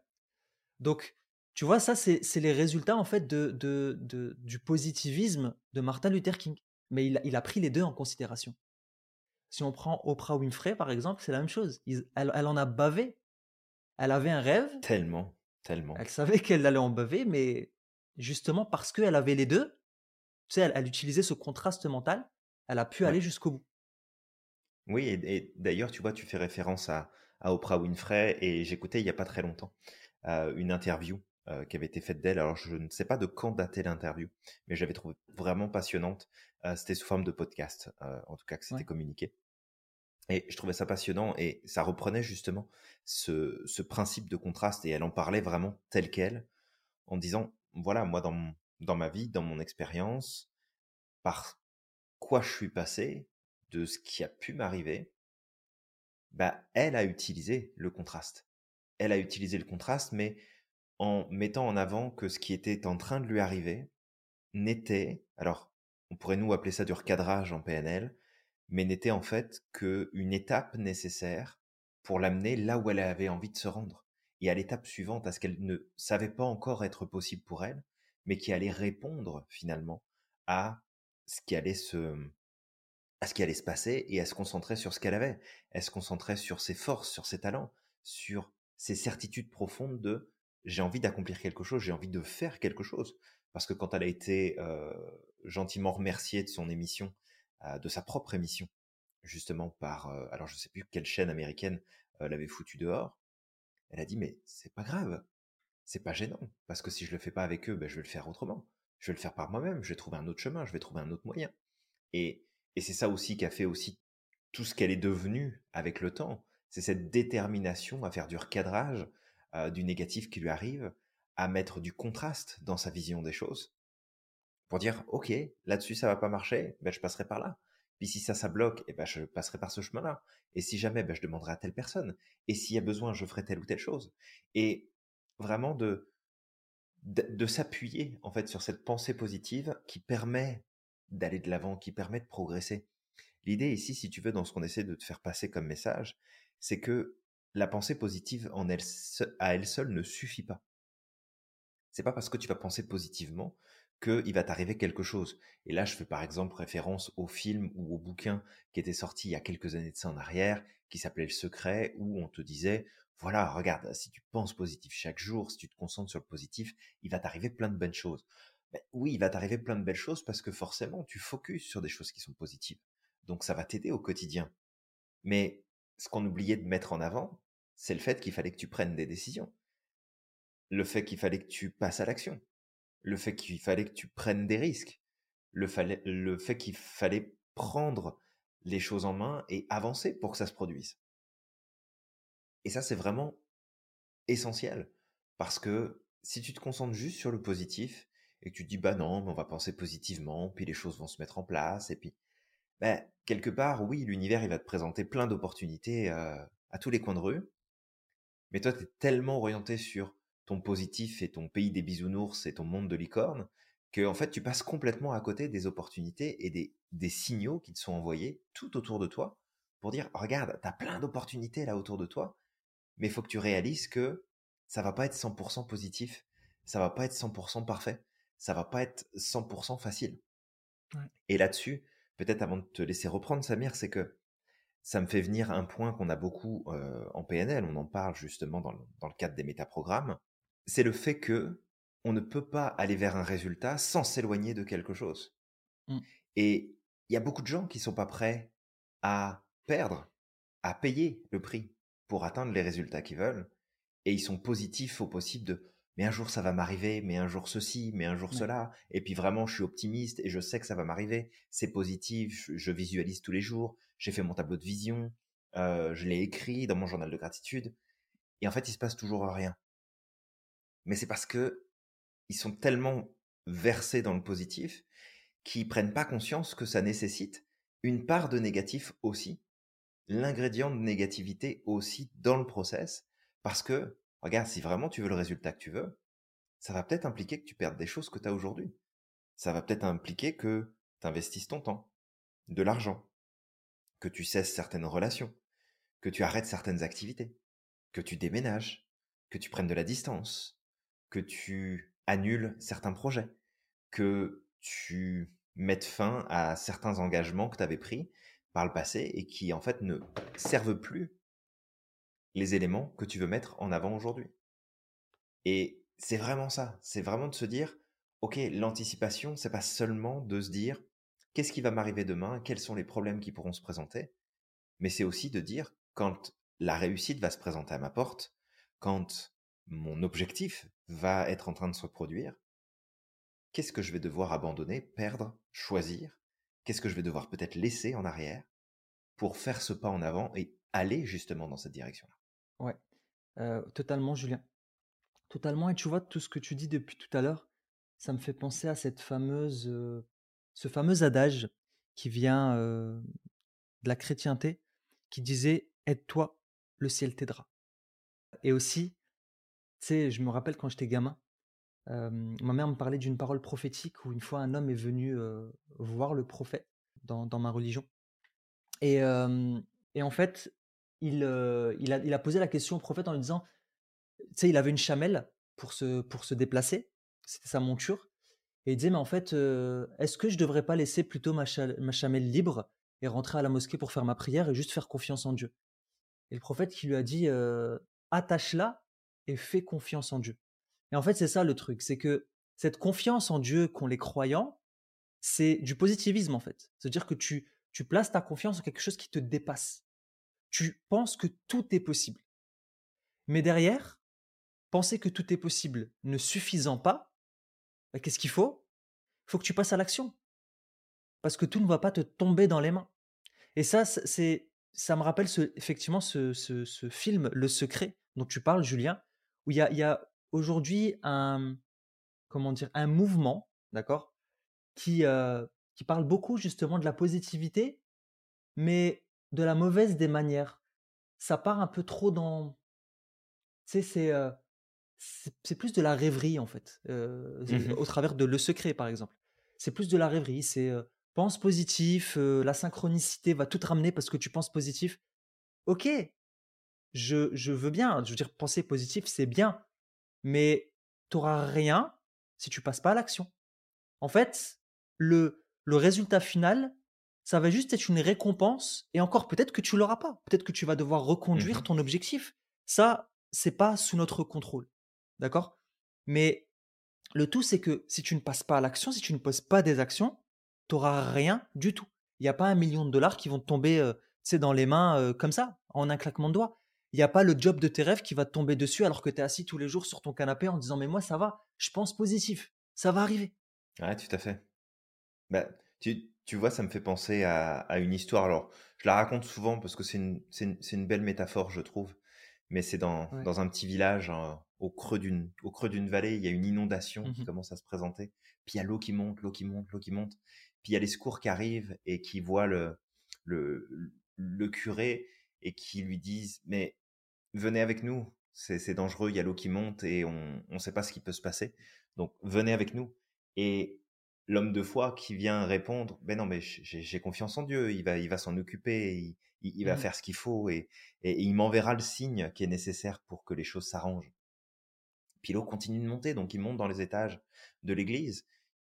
Donc, tu vois, ça, c'est c'est les résultats en fait de, de, de- du positivisme de Martin Luther King. Mais il, il a pris les deux en considération. Si on prend Oprah Winfrey, par exemple, c'est la même chose. elle, elle en a bavé. Elle avait un rêve, Tellement, tellement. elle savait qu'elle allait en baver, mais justement parce qu'elle avait les deux, tu sais, elle, utilisait ce contraste mental, elle a pu aller jusqu'au bout. Oui, et, d'ailleurs, tu vois, tu fais référence à, Oprah Winfrey, et j'écoutais il n'y a pas très longtemps euh, une interview euh, qui avait été faite d'elle. Alors, je ne sais pas de quand datait l'interview, mais je l'avais trouvée vraiment passionnante. Euh, c'était sous forme de podcast, en tout cas, que c'était communiqué. Et je trouvais ça passionnant, et ça reprenait justement ce, ce principe de contraste, et elle en parlait vraiment tel quel, en disant, voilà, moi, dans, dans ma vie, dans mon expérience, par quoi je suis passé, de ce qui a pu m'arriver, bah, elle a utilisé le contraste. Elle a utilisé le contraste, mais en mettant en avant que ce qui était en train de lui arriver n'était, alors, on pourrait nous appeler ça du recadrage en PNL, mais n'était en fait qu'une étape nécessaire pour l'amener là où elle avait envie de se rendre et à l'étape suivante, à ce qu'elle ne savait pas encore être possible pour elle, mais qui allait répondre finalement à ce qui allait se, à ce qui allait se passer et à se concentrer sur ce qu'elle avait. Elle se concentrait sur ses forces, sur ses talents, sur ses certitudes profondes de j'ai envie d'accomplir quelque chose, j'ai envie de faire quelque chose. Parce que quand elle a été euh, gentiment remerciée de son émission, euh, de sa propre émission, justement par, euh, alors je ne sais plus quelle chaîne américaine l'avait foutu dehors, elle a dit, mais c'est pas grave, c'est pas gênant, parce que si je le fais pas avec eux, ben, je vais le faire autrement. Je vais le faire par moi-même, je vais trouver un autre chemin, je vais trouver un autre moyen. Et, et c'est ça aussi qui a fait aussi tout ce qu'elle est devenue avec le temps. C'est cette détermination à faire du recadrage euh, du négatif qui lui arrive, à mettre du contraste dans sa vision des choses, pour dire, ok, là-dessus ça va pas marcher, ben, je passerai par là. Puis si ça, ça bloque, eh ben, je passerai par ce chemin-là. Et si jamais, ben, je demanderai à telle personne. Et s'il y a besoin, je ferai telle ou telle chose. Et vraiment de, de, s'appuyer, en fait, sur cette pensée positive qui permet d'aller de l'avant, qui permet de progresser. L'idée ici, si tu veux, dans ce qu'on essaie de te faire passer comme message, c'est que la pensée positive en elle, à elle seule ne suffit pas. C'est pas parce que tu vas penser positivement qu'il va t'arriver quelque chose. Et là, je fais par exemple référence au film ou au bouquin qui était sorti il y a quelques années de ça en arrière, qui s'appelait Le Secret, où on te disait, voilà, regarde, si tu penses positif chaque jour, si tu te concentres sur le positif, il va t'arriver plein de bonnes choses. ben oui, il va t'arriver plein de belles choses parce que forcément, tu focuses sur des choses qui sont positives. Donc ça va t'aider au quotidien. Mais ce qu'on oubliait de mettre en avant, c'est le fait qu'il fallait que tu prennes des décisions. Le fait qu'il fallait que tu passes à l'action. Le fait qu'il fallait que tu prennes des risques. Le, fait qu'il fallait prendre les choses en main et avancer pour que ça se produise. Et ça, c'est vraiment essentiel. Parce que si tu te concentres juste sur le positif et que tu te dis, bah non, on va penser positivement, puis les choses vont se mettre en place, et puis, ben, quelque part, oui, l'univers, il va te présenter plein d'opportunités euh, à tous les coins de rue. Mais toi, tu es tellement orienté sur ton positif et ton pays des bisounours et ton monde de licorne que, en fait, tu passes complètement à côté des opportunités et des, des signaux qui te sont envoyés tout autour de toi pour dire, regarde, tu as plein d'opportunités là autour de toi, mais il faut que tu réalises que ça va pas être 100% positif, ça va pas être 100% parfait, ça va pas être 100% facile. Et là-dessus, peut-être avant de te laisser reprendre, Samir, c'est que ça me fait venir un point qu'on a beaucoup en PNL, on en parle justement dans le, cadre des métaprogrammes, c'est le fait que on ne peut pas aller vers un résultat sans s'éloigner de quelque chose. Mmh. Et il y a beaucoup de gens qui sont pas prêts à perdre, à payer le prix pour atteindre les résultats qu'ils veulent, et ils sont positifs au possible de mais un jour ça va m'arriver, mais un jour ceci, mais un jour cela, et puis vraiment je suis optimiste et je sais que ça va m'arriver, c'est positif, je visualise tous les jours, j'ai fait mon tableau de vision, euh, je l'ai écrit dans mon journal de gratitude, et en fait il se passe toujours rien. Mais c'est parce que ils sont tellement versés dans le positif qu'ils prennent pas conscience que ça nécessite une part de négatif aussi, l'ingrédient de négativité aussi dans le process, parce que, regarde, si vraiment tu veux le résultat que tu veux, ça va peut-être impliquer que tu perdes des choses que tu as aujourd'hui. Ça va peut-être impliquer que tu investisses ton temps, de l'argent, que tu cesses certaines relations, que tu arrêtes certaines activités, que tu déménages, que tu prennes de la distance, que tu annules certains projets, que tu mettes fin à certains engagements que tu avais pris par le passé et qui en fait ne servent plus les éléments que tu veux mettre en avant aujourd'hui. Et c'est vraiment ça, c'est vraiment de se dire, ok, l'anticipation, c'est pas seulement de se dire, qu'est-ce qui va m'arriver demain, quels sont les problèmes qui pourront se présenter, mais c'est aussi de dire, quand la réussite va se présenter à ma porte, quand mon objectif va être en train de se produire, qu'est-ce que je vais devoir abandonner, perdre, choisir, qu'est-ce que je vais devoir peut-être laisser en arrière pour faire ce pas en avant et aller justement dans cette direction-là? Ouais, totalement, Julien. Totalement. Et tu vois, tout ce que tu dis depuis tout à l'heure, ça me fait penser à cette fameuse, ce fameux adage qui vient de la chrétienté, qui disait Aide-toi, le ciel t'aidera. Et aussi, tu sais, je me rappelle quand j'étais gamin, ma mère me parlait d'une parole prophétique où une fois un homme est venu voir le prophète dans, dans ma religion. Et, et en fait, il, il, a, posé la question au prophète en lui disant, tu sais, il avait une chamelle pour se, déplacer, c'était sa monture, et il disait, mais en fait, est-ce que je devrais pas laisser plutôt ma, chamelle libre et rentrer à la mosquée pour faire ma prière et juste faire confiance en Dieu? Et le prophète qui lui a dit, attache-la et fais confiance en Dieu. Et en fait, c'est ça le truc, c'est que cette confiance en Dieu qu'ont les croyants, c'est du positivisme en fait. C'est-à-dire que tu places ta confiance en quelque chose qui te dépasse tu penses que tout est possible. Mais derrière, penser que tout est possible ne suffisant pas, bah, qu'est-ce qu'il faut? Il faut que tu passes à l'action. Parce que tout ne va pas te tomber dans les mains. Et ça, c'est, ça me rappelle effectivement ce, film Le Secret dont tu parles, Julien, où il y a, aujourd'hui un, comment dire, un mouvement, d'accord, qui, euh, qui parle beaucoup justement de la positivité, mais de la mauvaise des manières. Ça part un peu trop dans. Tu sais, c'est. c'est plus de la rêverie en fait, mmh au travers de Le Secret par exemple. C'est plus de la rêverie, c'est pense positif, la synchronicité va tout ramener parce que tu penses positif. Ok, je, je veux bien, je veux dire, penser positif c'est bien, mais tu n'auras rien si tu passes pas à l'action. En fait, le, le résultat final, ça va juste être une récompense et encore peut-être que tu l'auras pas. Peut-être que tu vas devoir reconduire mmh ton objectif. Ça, c'est pas sous notre contrôle. D'accord? Mais Le tout, c'est que si tu ne passes pas à l'action, si tu ne poses pas des actions, tu n'auras rien du tout. Il n'y a pas un million de dollars qui vont te tomber euh, dans les mains euh, comme ça, en un claquement de doigts. Il n'y a pas le job de tes rêves qui va te tomber dessus alors que tu es assis tous les jours sur ton canapé en disant Mais moi, ça va, je pense positif, ça va arriver. Ouais, tout à fait. Bah, tu, tu vois, ça me fait penser à, à, une histoire. Alors, je la raconte souvent parce que c'est une, une, une, belle métaphore, je trouve. Mais c'est dans, dans un petit village, hein, au creux d'une vallée, il y a une inondation qui mmh commence à se présenter. Puis il y a l'eau qui monte, l'eau qui monte, l'eau qui monte. Puis il y a les secours qui arrivent et qui voient le, le, le curé et qui lui disent mais venez avec nous, c'est dangereux, il y a l'eau qui monte et on ne sait pas ce qui peut se passer. Donc venez avec nous. Et l'homme de foi qui vient répondre ben non mais j'ai confiance en Dieu, il va il va s'en occuper, il, va mmh faire ce qu'il faut et, et, il m'enverra le signe qui est nécessaire pour que les choses s'arrangent. Puis l'eau continue de monter, donc il monte dans les étages de l'église.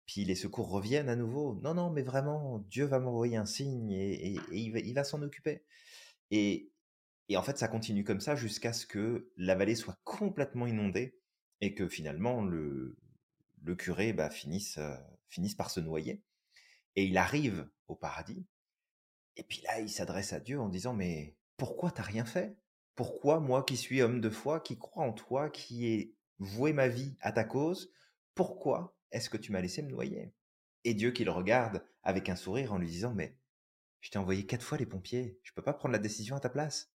Puis les secours reviennent à nouveau. Non, non, mais vraiment, Dieu va m'envoyer un signe et, il va, s'en occuper. Et, en fait, ça continue comme ça jusqu'à ce que la vallée soit complètement inondée et que finalement le, le curé bah, finisse, euh, finisse par se noyer. Et il arrive au paradis. Et puis là, il s'adresse à Dieu en disant, mais pourquoi t'as rien fait? Pourquoi moi qui suis homme de foi, qui crois en toi, qui ai voué ma vie à ta cause, pourquoi est-ce que tu m'as laissé me noyer? Et Dieu qui le regarde avec un sourire en lui disant, mais je t'ai envoyé quatre fois les pompiers, je peux pas prendre la décision à ta place.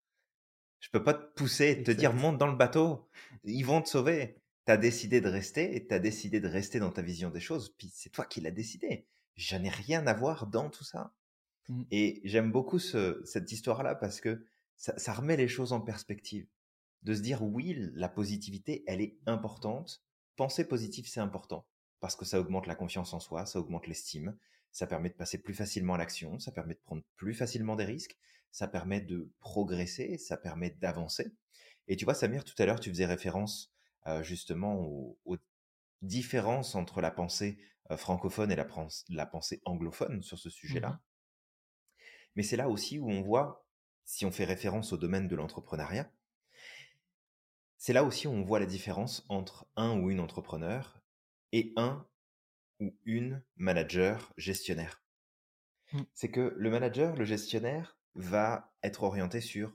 Je peux pas te pousser, te dire monte dans le bateau, ils vont te sauver. Tu as décidé de rester et tu as décidé de rester dans ta vision des choses, puis c'est toi qui l'as décidé. Je n'ai rien à voir dans tout ça. Mmh. Et j'aime beaucoup cette histoire-là parce que ça remet les choses en perspective. De se dire oui, la positivité, elle est importante. Penser positif, c'est important parce que ça augmente la confiance en soi, ça augmente l'estime, ça permet de passer plus facilement à l'action, ça permet de prendre plus facilement des risques, ça permet de progresser, ça permet d'avancer. Et tu vois, Samir, tout à l'heure, tu faisais référence justement aux, différences entre la pensée euh, francophone et la, la, pensée anglophone sur ce sujet-là. Mmh Mais c'est là aussi où on voit, si on fait référence au domaine de l'entrepreneuriat, c'est là aussi où on voit la différence entre un ou une entrepreneur et un ou une manager gestionnaire. Mmh. C'est que le manager, le gestionnaire, va être orienté sur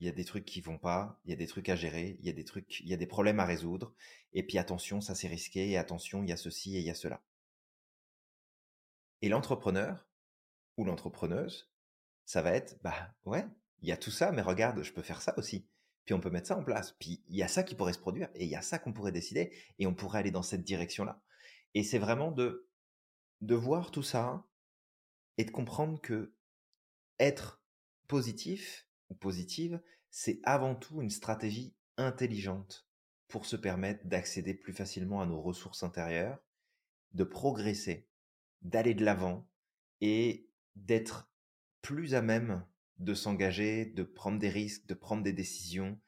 il y a des trucs qui vont pas, il y a des trucs à gérer, il y a des trucs, il y a des problèmes à résoudre, et puis attention, ça c'est risqué, et attention, il y a ceci et il y a cela. Et l'entrepreneur ou l'entrepreneuse, ça va être bah ouais, il y a tout ça, mais regarde, je peux faire ça aussi puis on peut mettre ça en place. Puis il y a ça qui pourrait se produire, et il y a ça qu'on pourrait décider, et on pourrait aller dans cette direction-là. Et c'est vraiment de, de voir tout ça et de comprendre que être positif positive, c'est avant tout une stratégie intelligente pour se permettre d'accéder plus facilement à nos ressources intérieures, de progresser, d'aller de l'avant et d'être plus à même de s'engager, de prendre des risques, de prendre des décisions,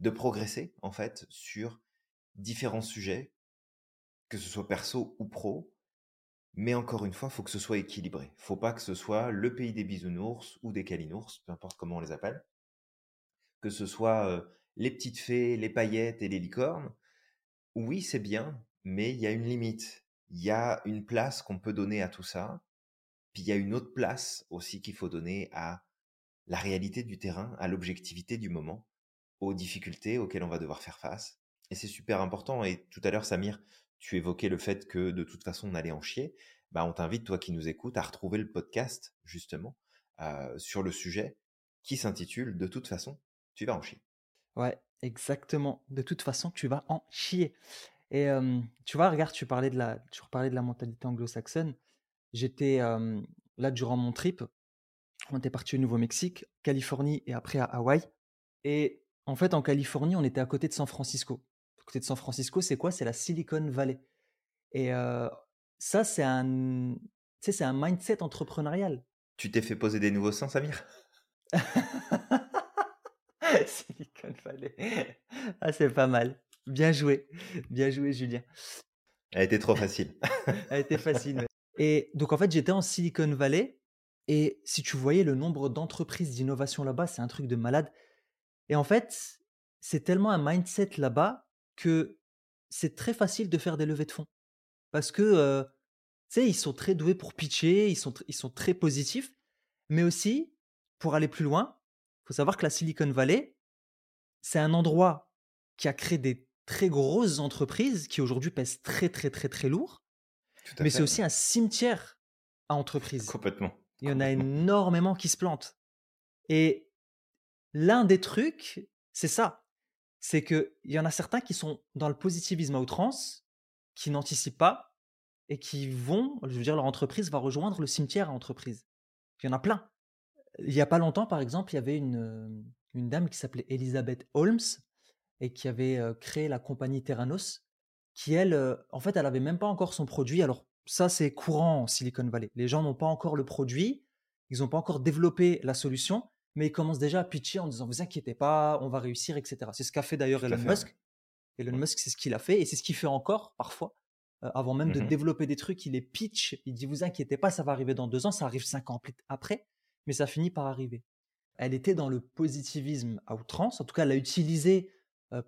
de progresser en fait sur différents sujets, que ce soit perso ou pro. Mais encore une fois, il faut que ce soit équilibré. Faut pas que ce soit le pays des bisounours ou des calinours, peu importe comment on les appelle. Que ce soit euh, les petites fées, les paillettes et les licornes. Oui, c'est bien, mais il y a une limite. Il y a une place qu'on peut donner à tout ça. Puis il y a une autre place aussi qu'il faut donner à la réalité du terrain, à l'objectivité du moment, aux difficultés auxquelles on va devoir faire face. Et c'est super important. Et tout à l'heure, Samir, tu évoquais le fait que de toute façon, on allait en chier. Bah, on t'invite, toi qui nous écoutes, à retrouver le podcast, justement, euh, sur le sujet qui s'intitule De toute façon, tu vas en chier. Ouais, exactement. De toute façon, tu vas en chier. Et tu vois, regarde, tu parlais de la, tu parlais de la mentalité anglo-saxonne. J'étais là durant mon trip, on était parti au Nouveau-Mexique, Californie et après à Hawaï. Et en fait, en Californie, on était à côté de San Francisco. Côté de San Francisco, c'est quoi? C'est la Silicon Valley. Et ça, c'est un, c'est un mindset entrepreneurial. Tu t'es fait poser des nouveaux sens, Samir Silicon Valley. Ah, c'est pas mal. Bien joué. Bien joué, Julien. Elle était trop facile. Elle était facile. Et donc, en fait, j'étais en Silicon Valley et si tu voyais le nombre d'entreprises d'innovation là-bas, c'est un truc de malade. Et en fait, c'est tellement un mindset là-bas que c'est très facile de faire des levées de fonds. Parce que, euh, tu sais, ils sont très doués pour pitcher, ils sont, ils sont très positifs. Mais aussi, pour aller plus loin, il faut savoir que la Silicon Valley, c'est un endroit qui a créé des très grosses entreprises qui aujourd'hui pèsent très, très, très, très lourd. Mais c'est aussi un cimetière à entreprises. Complètement. Il y en a énormément qui se plantent. Et l'un des trucs, c'est ça. C'est qu'il y en a certains qui sont dans le positivisme à outrance, qui n'anticipent pas et qui vont, je veux dire, leur entreprise va rejoindre le cimetière à entreprise. Il y en a plein. Il n'y a pas longtemps, par exemple, il y avait une, dame qui s'appelait Elizabeth Holmes et qui avait créé la compagnie Terranos, qui, elle, en fait, elle n'avait même pas encore son produit. Alors, ça, c'est courant en Silicon Valley. Les gens n'ont pas encore le produit, ils n'ont pas encore développé la solution, mais ils commencent déjà à pitcher en disant Vous inquiétez pas, on va réussir, etc. C'est ce qu'a fait d'ailleurs Elon Musk. Elon Musk, c'est ce qu'il a fait et c'est ce qu'il fait encore parfois. avant même de mmh développer des trucs, il les pitch, il dit Vous inquiétez pas, ça va arriver dans deux ans, ça arrive cinq ans après, mais ça finit par arriver. Elle était dans le positivisme à outrance, en tout cas, elle a utilisé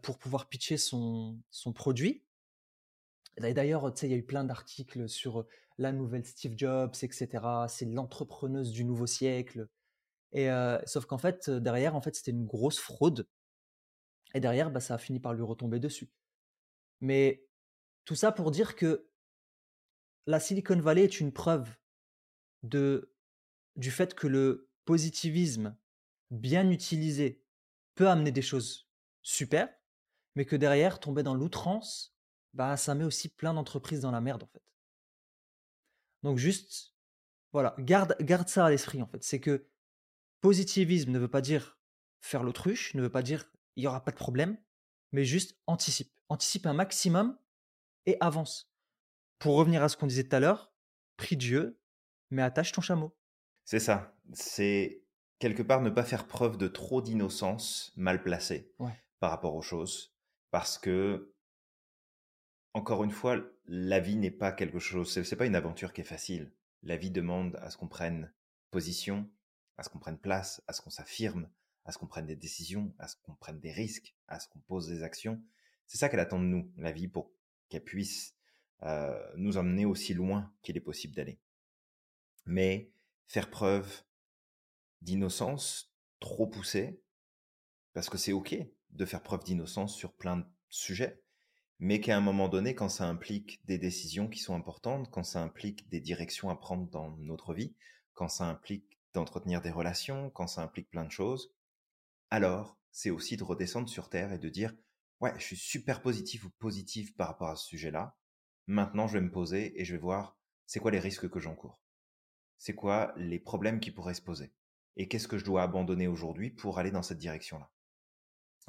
pour pouvoir pitcher son, son produit. D'ailleurs, il y a eu plein d'articles sur la nouvelle Steve Jobs, etc. C'est l'entrepreneuse du nouveau siècle. Sauf qu'en fait, derrière, en fait, c'était une grosse fraude. Et derrière, bah, ça a fini par lui retomber dessus. Mais tout ça pour dire que la Silicon Valley est une preuve de, du fait que le positivisme bien utilisé peut amener des choses super, mais que derrière, tomber dans l'outrance, bah, ça met aussi plein d'entreprises dans la merde, en fait. Donc juste, voilà, garde, garde ça à l'esprit, en fait. C'est que positivisme ne veut pas dire faire l'autruche, ne veut pas dire il n'y aura pas de problème, mais juste anticipe. Anticipe un maximum et avance. Pour revenir à ce qu'on disait tout à l'heure, prie Dieu, mais attache ton chameau. C'est ça. C'est quelque part ne pas faire preuve de trop d'innocence mal placée par rapport aux choses. Parce que, encore une fois, la vie n'est pas quelque chose, c'est pas une aventure qui est facile. La vie demande à ce qu'on prenne position, à ce qu'on prenne place, à ce qu'on s'affirme, à ce qu'on prenne des décisions, à ce qu'on prenne des risques, à ce qu'on pose des actions. C'est ça qu'elle attend de nous, la vie, pour qu'elle puisse euh, nous emmener aussi loin qu'il est possible d'aller. Mais faire preuve d'innocence trop poussée, parce que c'est OK de faire preuve d'innocence sur plein de sujets, mais qu'à un moment donné, quand ça implique des décisions qui sont importantes, quand ça implique des directions à prendre dans notre vie, quand ça implique d'entretenir des relations, quand ça implique plein de choses, alors c'est aussi de redescendre sur Terre et de dire, ouais, je suis super positif ou positif par rapport à ce sujet-là, maintenant je vais me poser et je vais voir c'est quoi les risques que j'encours, c'est quoi les problèmes qui pourraient se poser? Et qu'est-ce que je dois abandonner aujourd'hui pour aller dans cette direction-là?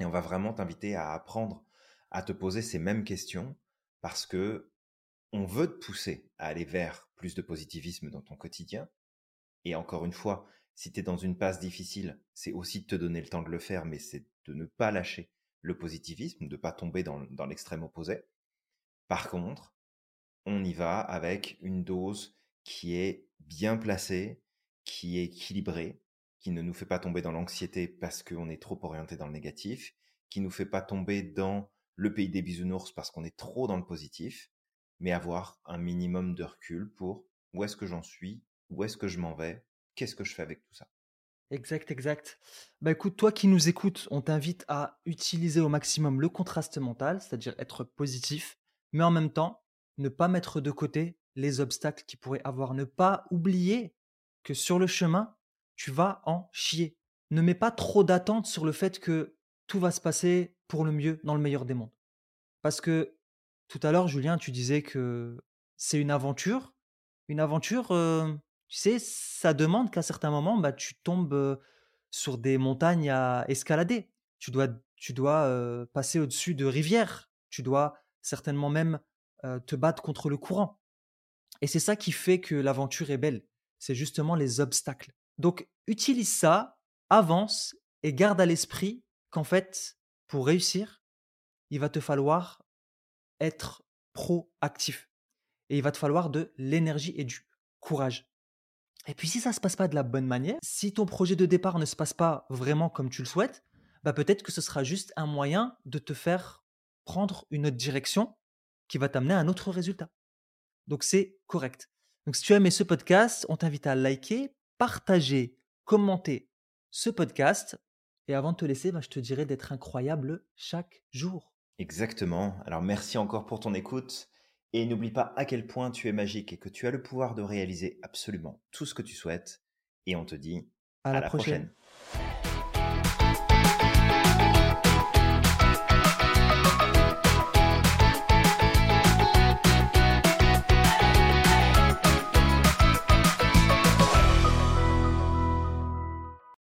Et on va vraiment t'inviter à apprendre à te poser ces mêmes questions parce que on veut te pousser à aller vers plus de positivisme dans ton quotidien. Et encore une fois, si tu es dans une passe difficile, c'est aussi de te donner le temps de le faire, mais c'est de ne pas lâcher le positivisme, de ne pas tomber dans, l'extrême opposé. Par contre, on y va avec une dose qui est bien placée, qui est équilibrée, qui ne nous fait pas tomber dans l'anxiété parce qu'on est trop orienté dans le négatif, qui nous fait pas tomber dans le pays des bisounours parce qu'on est trop dans le positif, mais avoir un minimum de recul pour où est-ce que j'en suis, où est-ce que je m'en vais, qu'est-ce que je fais avec tout ça? Exact, exact. Bah écoute, toi qui nous écoutes, on t'invite à utiliser au maximum le contraste mental, c'est-à-dire être positif, mais en même temps, ne pas mettre de côté les obstacles qui pourraient avoir, ne pas oublier que sur le chemin, tu vas en chier. Ne mets pas trop d'attentes sur le fait que tout va se passer pour le mieux dans le meilleur des mondes. Parce que tout à l'heure, Julien, tu disais que c'est une aventure. Une aventure, euh, tu sais, ça demande qu'à certains moments, bah, tu tombes sur des montagnes à escalader. Tu dois, passer au-dessus de rivières. Tu dois certainement même te battre contre le courant. Et c'est ça qui fait que l'aventure est belle. C'est justement les obstacles. Donc, utilise ça, avance et garde à l'esprit qu'en fait, pour réussir, il va te falloir être proactif. Et il va te falloir de l'énergie et du courage. Et puis si ça ne se passe pas de la bonne manière, si ton projet de départ ne se passe pas vraiment comme tu le souhaites, bah peut-être que ce sera juste un moyen de te faire prendre une autre direction qui va t'amener à un autre résultat. Donc c'est correct. Donc si tu as aimé ce podcast, on t'invite à liker, partager, commenter ce podcast. Et avant de te laisser, bah, je te dirais d'être incroyable chaque jour. Exactement. Alors merci encore pour ton écoute. Et n'oublie pas à quel point tu es magique et que tu as le pouvoir de réaliser absolument tout ce que tu souhaites. Et on te dit à, la, prochaine.